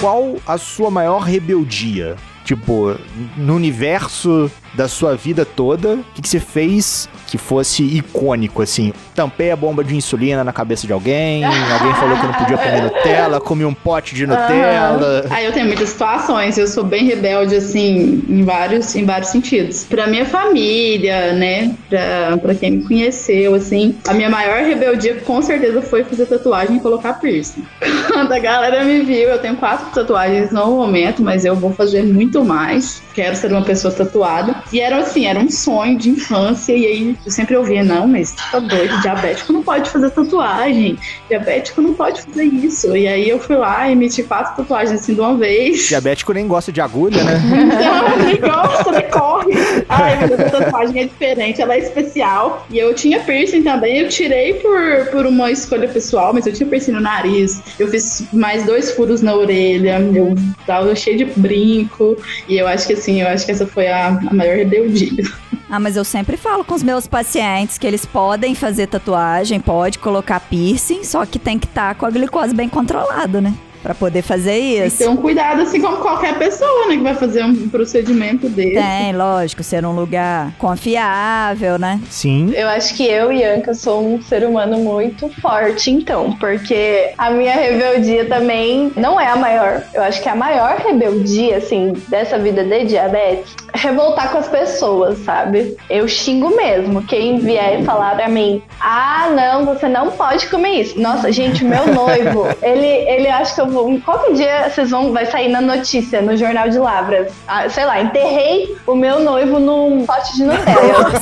Qual a sua maior rebeldia? Tipo, no universo da sua vida toda, o que, que você fez que fosse icônico, assim? Tampei a bomba de insulina na cabeça de alguém, alguém falou que não podia comer Nutella, comi um pote de Nutella. Aí eu tenho muitas situações, eu sou bem rebelde, assim, em vários, em vários sentidos. Pra minha família, né, pra, pra quem me conheceu, assim, a minha maior rebeldia com certeza foi fazer tatuagem e colocar piercing. Quando a galera me viu, eu tenho quatro tatuagens no momento, mas eu vou fazer muito mais. Quero ser uma pessoa tatuada. E era assim, era um sonho de infância, e aí eu sempre ouvia, não, mas tá doido, diabético não pode fazer tatuagem, diabético não pode fazer isso. E aí eu fui lá e meti quatro tatuagens assim de uma vez. Diabético nem gosta de agulha, né? Não, ele gosta, ele corre. Ai, mas essa tatuagem é diferente, ela é especial. E eu tinha piercing também, eu tirei por, por uma escolha pessoal, mas eu tinha piercing no nariz. Eu fiz mais dois furos na orelha, eu tava cheio de brinco. E eu acho que assim, eu acho que essa foi a, a maior rebeldia. Ah, mas eu sempre falo com os meus pacientes que eles podem fazer tatuagem, pode colocar piercing, só que tem que estar com a glicose bem controlada, né? Pra poder fazer Tem que isso. ter um cuidado, assim como qualquer pessoa, né, que vai fazer um procedimento desse. Tem, lógico, ser um lugar confiável, né? Sim. Eu acho que eu, Ianca, sou um ser humano muito forte, então, porque a minha rebeldia também não é a maior. Eu acho que a maior rebeldia, assim, dessa vida de diabetes é revoltar com as pessoas, sabe? Eu xingo mesmo. Quem vier falar pra mim, ah, não, você não pode comer isso. Nossa, gente, meu noivo, ele, ele acha que eu vou. Qualquer dia vocês vão, vai sair na notícia, no Jornal de Lavras. Ah, sei lá, enterrei o meu noivo num pote de Nutella.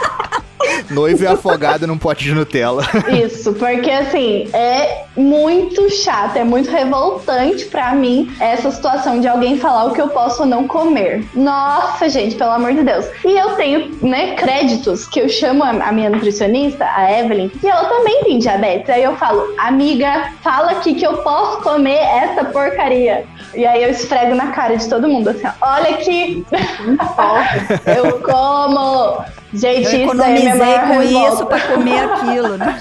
Noivo e afogado num pote de Nutella. Isso, porque assim, é muito chato, é muito revoltante pra mim essa situação de alguém falar o que eu posso ou não comer. Nossa, gente, pelo amor de Deus. E eu tenho, né, créditos que eu chamo a minha nutricionista, a Evelyn, e ela também tem diabetes. Aí eu falo, amiga, fala aqui que eu posso comer essa porcaria. E aí eu esfrego na cara de todo mundo, assim, ó, olha aqui, eu como. Gente, Eu isso daí é a minha economizei maior com revolta. isso pra comer aquilo, né?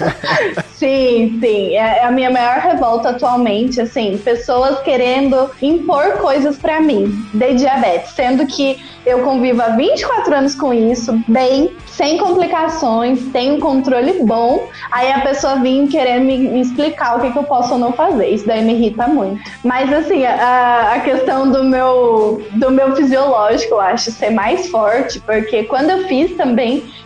Sim, sim. É a minha maior revolta atualmente, assim, pessoas querendo impor coisas pra mim de diabetes, sendo que eu convivo há 24 anos com isso, bem, sem complicações, tenho um controle bom. Aí a pessoa vem querendo me, me explicar o que, que eu posso ou não fazer. Isso daí me irrita muito. Mas assim, a, a questão do meu do meu fisiológico, eu acho ser mais forte, porque quando eu fiz também,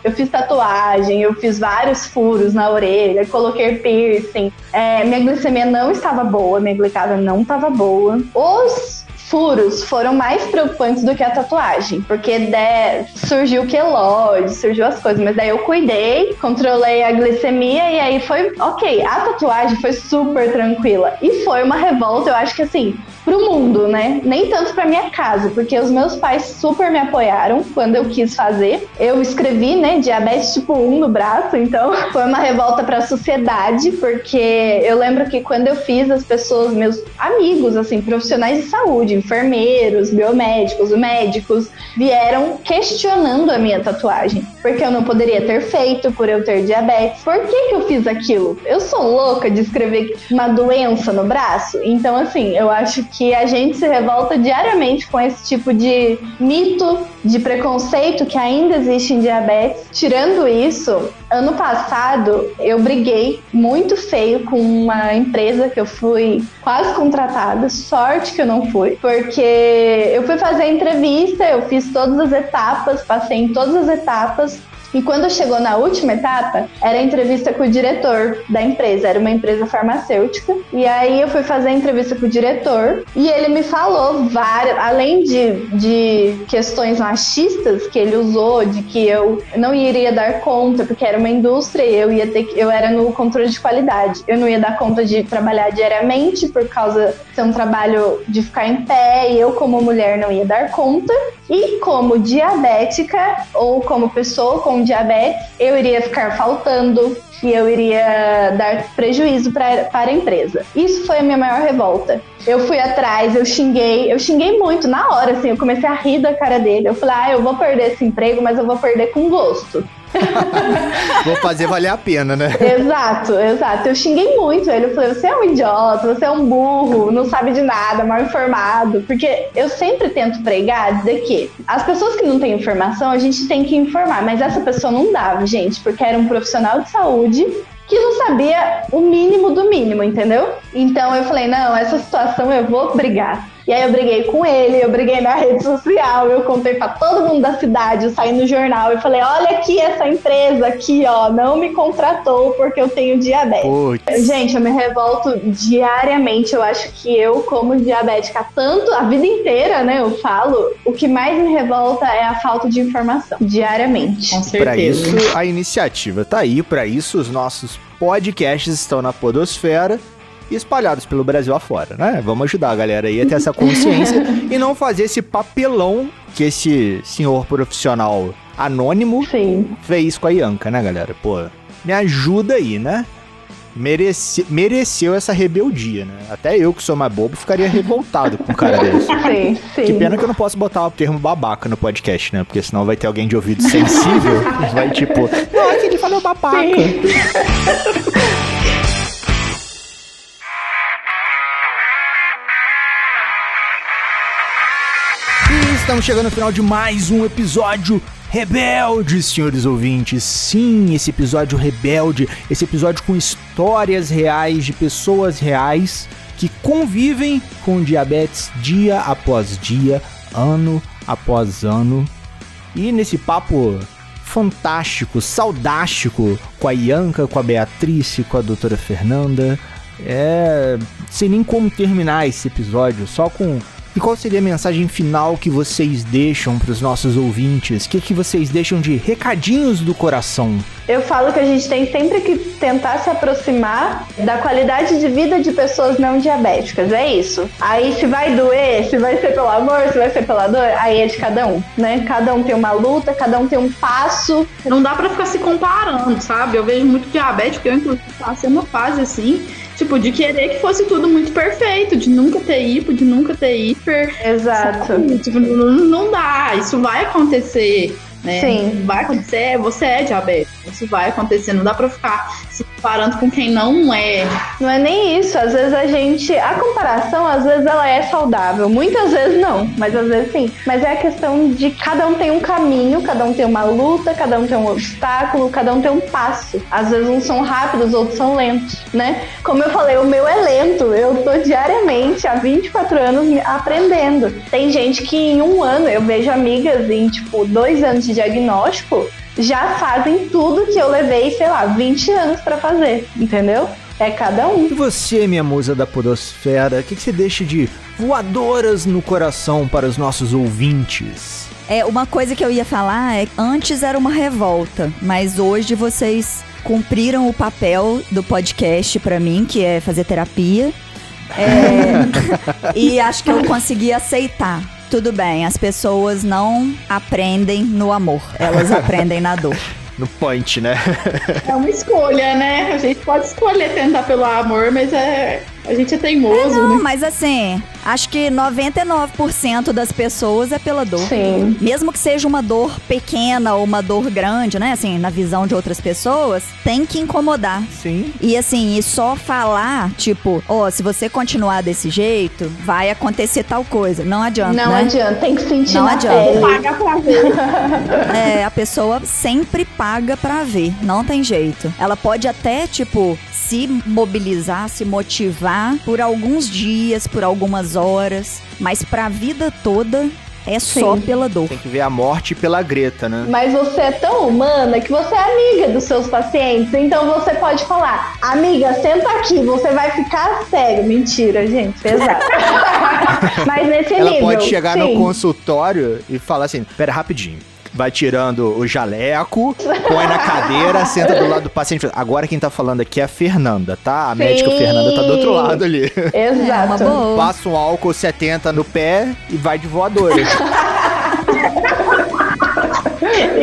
eu fiz tatuagem, eu fiz vários furos na orelha, coloquei piercing. É, minha glicemia não estava boa, minha glicada não estava boa. Os furos foram mais preocupantes do que a tatuagem, porque de- surgiu o queloide, surgiu as coisas, mas daí eu cuidei, controlei a glicemia e aí foi ok. A tatuagem foi super tranquila e foi uma revolta, eu acho que assim, pro mundo, né? Nem tanto pra minha casa, porque os meus pais super me apoiaram quando eu quis fazer. Eu escrevi, né, diabetes tipo 1 no braço, então foi uma revolta pra sociedade, porque eu lembro que quando eu fiz, as pessoas, meus amigos, assim, profissionais de saúde, enfermeiros, biomédicos, médicos, vieram questionando a minha tatuagem, porque eu não poderia ter feito por eu ter diabetes. Por que que eu fiz aquilo? Eu sou louca de escrever uma doença no braço? Então, assim, eu acho que a gente se revolta diariamente com esse tipo de mito, de preconceito que ainda existe em diabetes. Tirando isso, ano passado eu briguei muito feio com uma empresa que eu fui quase contratada, sorte que eu não fui, porque eu fui fazer a entrevista, eu fiz todas as etapas, passei em todas as etapas. E quando chegou na última etapa, era entrevista com o diretor da empresa, era uma empresa farmacêutica. E aí eu fui fazer a entrevista com o diretor e ele me falou várias, além de, de questões machistas que ele usou, de que eu não iria dar conta, porque era uma indústria e eu ia ter eu era no controle de qualidade. Eu não ia dar conta de trabalhar diariamente por causa de ser um trabalho de ficar em pé, e eu como mulher não ia dar conta. E como diabética ou como pessoa com diabetes, eu iria ficar faltando e eu iria dar prejuízo pra, para a empresa. Isso foi a minha maior revolta. Eu fui atrás, eu xinguei, eu xinguei muito na hora, assim, eu comecei a rir da cara dele. Eu falei, ah, eu vou perder esse emprego, mas eu vou perder com gosto. Vou fazer valer a pena, né? Exato, exato. Eu xinguei muito ele. Eu falei, você é um idiota, você é um burro, não sabe de nada, mal informado. Porque eu sempre tento pregar dizer que as pessoas que não têm informação, a gente tem que informar. Mas essa pessoa não dava, gente, porque era um profissional de saúde que não sabia o mínimo do mínimo, entendeu? Então eu falei, não, essa situação eu vou brigar. E aí eu briguei com ele, eu briguei na rede social, eu contei para todo mundo da cidade, eu saí no jornal e falei: olha aqui essa empresa aqui, ó, não me contratou porque eu tenho diabetes. Putz. Gente, eu me revolto diariamente. Eu acho que eu, como diabética, tanto a vida inteira, né? Eu falo, o que mais me revolta é a falta de informação, diariamente. Com Para certeza. isso, a iniciativa tá aí. Para isso, os nossos podcasts estão na Podosfera e espalhados pelo Brasil afora, né? Vamos ajudar a galera aí a ter essa consciência e não fazer esse papelão que esse senhor profissional anônimo Sim. fez com a Ianca, né, galera? Pô, me ajuda aí, né? Merece, mereceu essa rebeldia, né? Até eu, que sou mais bobo, ficaria revoltado com um cara desse. Sim, sim. Que pena que eu não posso botar o termo babaca no podcast, né? Porque senão vai ter alguém de ouvido sensível vai tipo, não, é que ele falou babaca. Sim. Estamos chegando ao final de mais um episódio rebelde, senhores ouvintes. Sim, esse episódio rebelde, esse episódio com histórias reais de pessoas reais que convivem com diabetes dia após dia, ano após ano. E nesse papo fantástico, saudástico com a Ianca, com a Beatriz, com a doutora Fernanda. É. Sem nem como terminar esse episódio, só com. E qual seria a mensagem final que vocês deixam para os nossos ouvintes? O que, que vocês deixam de recadinhos do coração? Eu falo que a gente tem sempre que tentar se aproximar da qualidade de vida de pessoas não diabéticas. É isso. Aí se vai doer, se vai ser pelo amor, se vai ser pela dor, aí é de cada um, né? Cada um tem uma luta, cada um tem um passo. Não dá pra ficar se comparando, sabe? Eu vejo muito diabético, eu inclusive passei uma fase assim, tipo, de querer que fosse tudo muito perfeito, de nunca ter hipo, de nunca ter hiper. Exato. sabe? Tipo, não, não dá, isso vai acontecer. Né? Sim. Vai acontecer, você é diabético, isso vai acontecer, não dá pra ficar se comparando com quem não é. Não é nem isso. Às vezes a gente. A comparação, às vezes, ela é saudável. Muitas vezes não, mas às vezes sim. Mas é a questão de cada um tem um caminho, cada um tem uma luta, cada um tem um obstáculo, cada um tem um passo. Às vezes uns são rápidos, outros são lentos, né? Como eu falei, o meu é lento. Eu tô diariamente, há 24 anos, aprendendo. Tem gente que em um ano, eu vejo amigas em, tipo, dois anos de diagnóstico, já fazem tudo que eu levei, sei lá, 20 anos pra fazer, entendeu? É cada um. E você, minha musa da Podosfera, o que, que você deixa de voadoras no coração para os nossos ouvintes? É, uma coisa que eu ia falar é que antes era uma revolta, mas hoje vocês cumpriram o papel do podcast pra mim, que é fazer terapia. É, e acho que eu consegui aceitar. Tudo bem, as pessoas não aprendem no amor, elas aprendem na dor. No punch, né? É uma escolha, né? A gente pode escolher tentar pelo amor, mas é. A gente é teimoso, Não, né? mas assim, acho que 99% das pessoas é pela dor. Sim. Mesmo que seja uma dor pequena ou uma dor grande, né? Assim, na visão de outras pessoas, tem que incomodar. Sim. E assim, e só falar, tipo, ó, se você continuar desse jeito, vai acontecer tal coisa. Não adianta, Não né? adianta, tem que sentir Não na adianta. pele. Paga pra ver. É, a pessoa sempre paga pra ver, não tem jeito. Ela pode até, tipo, se mobilizar, se motivar por alguns dias, por algumas horas, mas pra vida toda é só Sim. pela dor. Tem que ver a morte pela Greta, né? Mas você é tão humana que você é amiga dos seus pacientes, então você pode falar, amiga, senta aqui, você vai ficar cego. Mentira, gente, pesado. Mas nesse Ela nível. pode chegar no sim. consultório e falar assim: pera, rapidinho. Vai tirando o jaleco, põe na cadeira, senta do lado do paciente. Agora quem tá falando aqui é a Fernanda, tá? A médica Sim. Fernanda tá do outro lado ali. É Exato. boa. Passa um álcool 70 no pé e vai de voadora.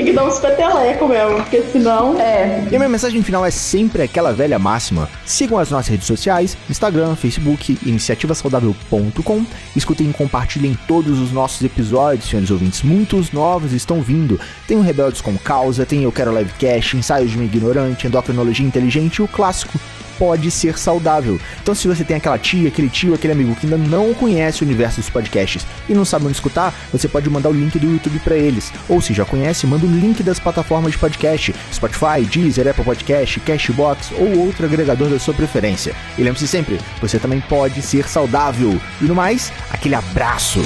Tem que dar uns peteleco mesmo, porque senão. É, E a minha mensagem final é sempre aquela velha máxima. Sigam as nossas redes sociais, Instagram, Facebook, iniciativasaudável.com. Escutem e compartilhem todos os nossos episódios, senhores ouvintes. Muitos novos estão vindo. Tem o Rebeldes com Causa, tem Eu Quero Livecast, Ensaios de uma Ignorante, Endocrinologia Inteligente e o clássico pode ser saudável. Então, se você tem aquela tia, aquele tio, aquele amigo que ainda não conhece o universo dos podcasts e não sabe onde escutar, você pode mandar o link do YouTube para eles. Ou se já conhece, manda o link das plataformas de podcast, Spotify, Deezer, Apple Podcast, Cashbox ou outro agregador da sua preferência. E lembre-se sempre, você também pode ser saudável. E no mais, aquele abraço.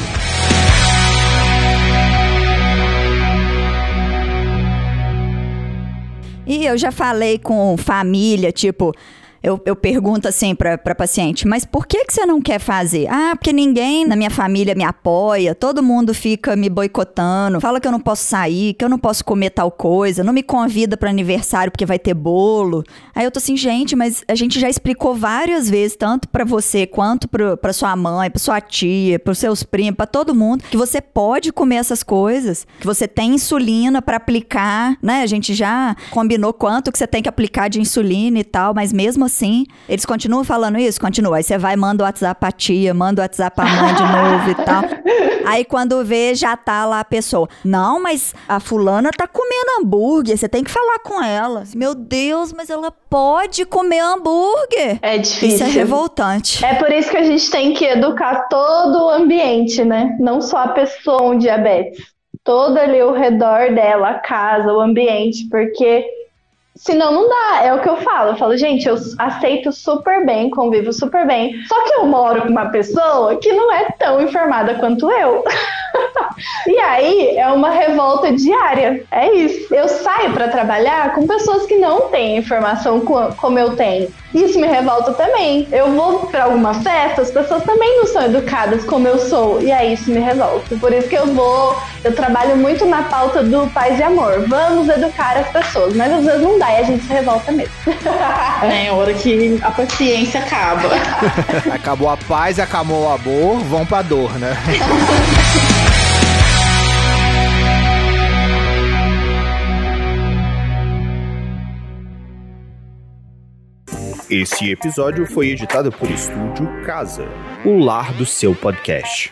E eu já falei com família, tipo, eu, eu pergunto assim pra paciente, mas por que, que você não quer fazer? Ah, porque ninguém na minha família me apoia, todo mundo fica me boicotando, fala que eu não posso sair, que eu não posso comer tal coisa, não me convida para aniversário porque vai ter bolo. Aí eu tô assim, gente, mas a gente já explicou várias vezes, tanto pra você quanto pro, pra sua mãe, pra sua tia, pros seus primos, pra todo mundo, que você pode comer essas coisas, que você tem insulina pra aplicar, né? A gente já combinou quanto que você tem que aplicar de insulina e tal, mas mesmo assim, eles continuam falando isso? Continua. Aí você vai, manda o WhatsApp pra tia, manda o WhatsApp pra mãe de novo e tal. Aí quando vê, já tá lá a pessoa. Não, mas a fulana tá comendo hambúrguer, você tem que falar com ela. Meu Deus, mas ela pode comer hambúrguer. É Isso difícil. é revoltante. É por isso que a gente tem que educar todo o ambiente, né? Não só a pessoa com diabetes. Todo ali ao redor dela, a casa, o ambiente, porque senão não dá. É o que eu falo. Eu falo, gente, eu aceito super bem, convivo super bem. Só que eu moro com uma pessoa que não é tão informada quanto eu. E aí é uma revolta diária. É isso. Eu saio para trabalhar com pessoas que não têm informação co- como eu tenho. Isso me revolta também. Eu vou para alguma festa, as pessoas também não são educadas como eu sou. E aí isso me revolta. Por isso que eu vou, eu trabalho muito na pauta do paz e amor. Vamos educar as pessoas, mas às vezes não dá e a gente se revolta mesmo. É a hora que a paciência acaba. Acabou a paz, acabou o amor, vão pra dor, né? Esse episódio foi editado por Estúdio Casa, o lar do seu podcast.